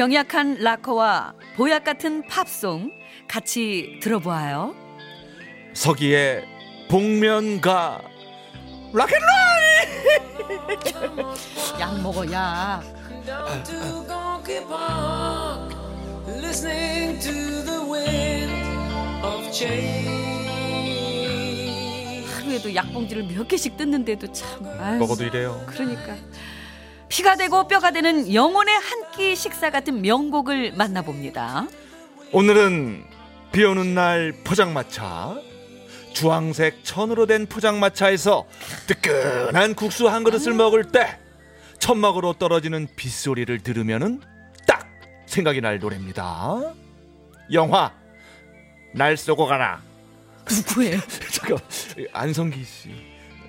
병약한 락커와 보약 같은 팝송 같이 들어보아요. 서기의 복면가 락앤롤 약 먹어 약. 하루에도 약봉지를 몇 개씩 뜯는데도 참 아유, 먹어도 이래요. 그러니까 피가 되고 뼈가 되는 영혼의 한 사기 식사 같은 명곡을 만나봅니다. 오늘은 비 오는 날 포장마차 주황색 천으로 된 포장마차에서 뜨끈한 국수 한 그릇을 먹을 때 천막으로 떨어지는 빗소리를 들으면 딱 생각이 날 노래입니다. 영화 날 쏘고 가라. 누구예요? 잠깐 안성기 씨.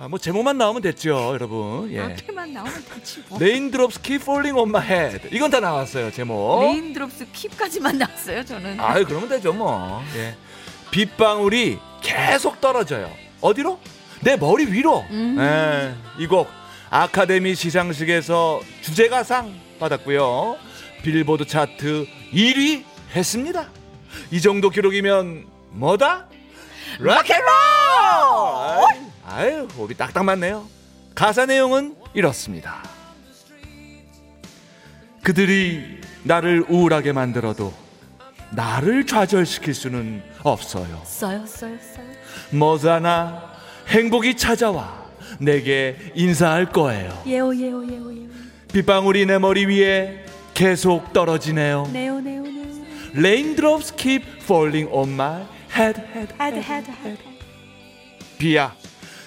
아, 뭐 제목만 나오면 됐죠, 여러분. 예. 앞에만 나오면 되지 뭐. Raindrops keep falling on my head. 이건 다 나왔어요, 제목. Raindrops keep까지만 나왔어요, 저는. 아, 그러면 되죠, 뭐. 예. 빗방울이 계속 떨어져요. 어디로? 내 머리 위로. 음. 예. 이곡 아카데미 시상식에서 주제가상 받았고요. 빌보드 차트 1위 했습니다. 이 정도 기록이면 뭐다? 락앤롤! 아유, 오비 딱딱 맞네요. 가사 내용은 이렇습니다. 그들이 나를 우울하게 만들어도 나를 좌절시킬 수는 없어요. 써요, 써요, 써요. 머자나 행복이 찾아와 내게 인사할 거예요. 예오, 예오, 예오, 예오. 빗방울이 내 머리 위에 계속 떨어지네요. 네오, 네오, 네오. Raindrops keep falling on my head, head, head, head, head. 비야.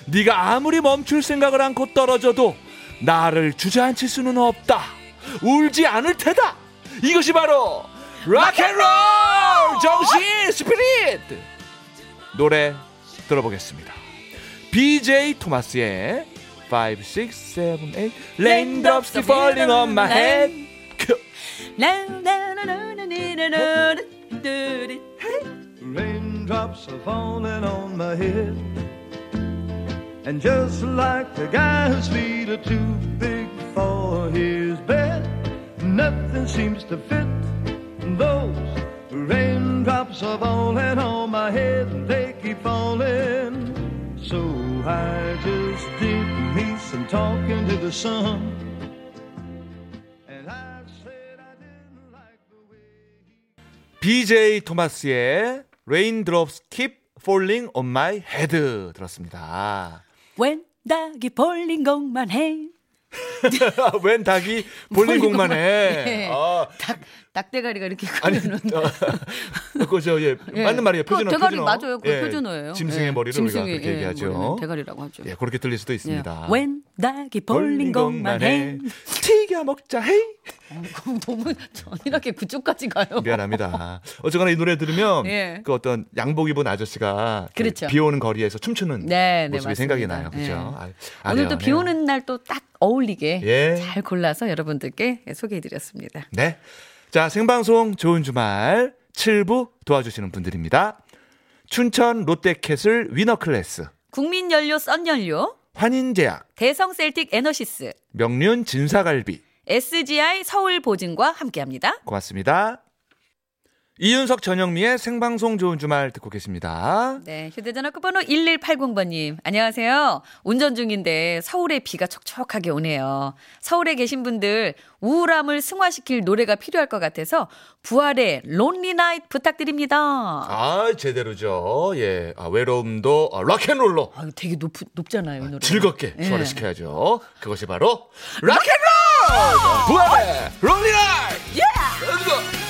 네가 아무리 멈출 생각을 않고 떨어져도 나를 주저앉힐 수는 없다. 울지 않을 테다. 이것이 바로 락앤롤 정신 spirit! 노래 들어보겠습니다. BJ 토마스의 5, 6, 7, 8 Raindrops are falling on my head. Raindrops 네. are falling on my head. And just like the guy whose feet are too big for his bed, nothing seems to fit. Those raindrops are falling on my head and they keep falling. So I just did me some talking to the sun. And I said I didn't like the way. BJ 토마스의 Raindrops Keep Falling on My Head 들었습니다. 웬 닭이 볼링 공만 해. 웬 닭이 볼링공만 해. 예. 아, 닭, 닭대가리가 이렇게 아니. 어, 그죠, 예. 예. 맞는 말이에요. 표준어. 대가리 표준어. 맞아요. 그 예. 표준어예요. 짐승의 예. 머리를 짐승의, 우리가 그렇게 예, 얘기하죠. 대가리라고 하죠. 예, 그렇게 들릴 수도 있습니다. 예. 웬 닭이 볼링 공만 해. 튀겨 먹자, 헤이. 그럼 너무 전이렇게 그쪽까지 가요. 미안합니다. 어쨌거나 이 노래 들으면 예. 그 어떤 양복 입은 아저씨가 그 그렇죠. 비 오는 거리에서 춤추는 네, 네, 모습이 맞습니다. 생각이 나요. 예. 그죠? 아, 오늘 또 아네요, 비 아네요. 오는 날 또 딱 어울리게 예. 잘 골라서 여러분들께 소개해드렸습니다. 네. 자, 생방송 좋은 주말 7부 도와주시는 분들입니다. 춘천 롯데캐슬 위너클래스, 국민연료 썬연료, 환인제약, 대성 셀틱 에너시스, 명륜 진사갈비. SGI 서울보증과 함께합니다. 고맙습니다. 이윤석 전영미의 생방송 좋은 주말 듣고 계십니다. 네, 휴대전화 끝번호 1180번님. 안녕하세요. 운전 중인데 서울에 비가 촉촉하게 오네요. 서울에 계신 분들 우울함을 승화시킬 노래가 필요할 것 같아서 부활의 론리 나이트 부탁드립니다. 아, 제대로죠. 예. 아, 외로움도 아, 락앤롤로 아, 되게 높, 높잖아요, 이 노래. 즐겁게 예. 소화시켜야죠. 그것이 바로 락앤롤! 부활의 롤리라이! 예!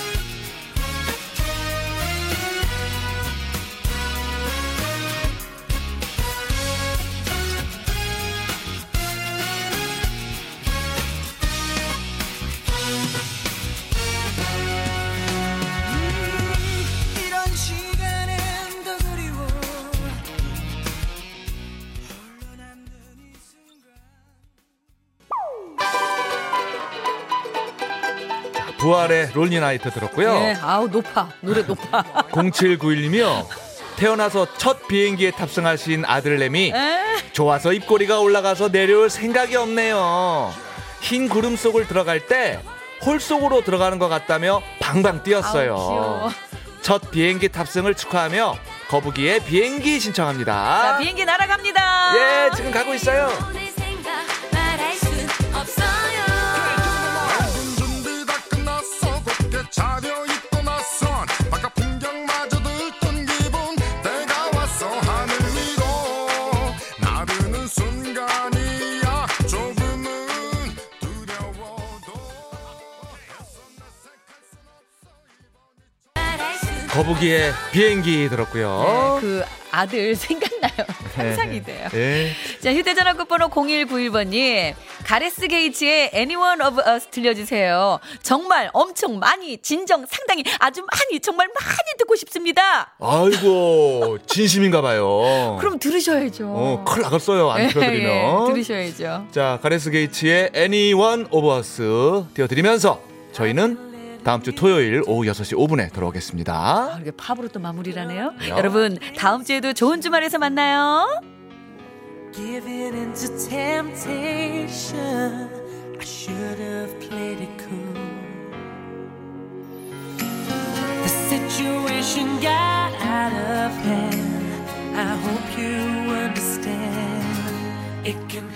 부활의 롤리 나이트 들었고요. 네, 아우 높아. 노래 높아. 0791님이요. 태어나서 첫 비행기에 탑승하신 아들내미 에? 좋아서 입꼬리가 올라가서 내려올 생각이 없네요. 흰 구름 속을 들어갈 때 홀 속으로 들어가는 것 같다며 방방 뛰었어요. 아우. 첫 비행기 탑승을 축하하며 거북이의 비행기 자, 신청합니다. 비행기 날아갑니다. 예, 지금 가고 있어요. 거북이의 비행기 들었고요. 네, 그 아들 생각나요. 상상이 돼요. 예. 자, 휴대전화 끝번호 0191번님. 가레스 게이츠의 Anyone of Us 들려주세요. 정말 엄청 많이, 진정 상당히 아주 많이, 정말 많이 듣고 싶습니다. 아이고 진심인가 봐요. 그럼 들으셔야죠. 어, 큰일 나갔어요. 안 예, 틀어드리면. 예, 들으셔야죠. 자, 가레스 게이츠의 Anyone of Us 띄워드리면서 저희는 다음 주 토요일 오후 6시 5분에 돌아오겠습니다. 아, 이게 팝으로 또 마무리라네요. 야. 여러분, 다음 주에도 좋은 주말에서 만나요. Giving into temptation I should have played it cool The situation got out of hand I hope you understand It can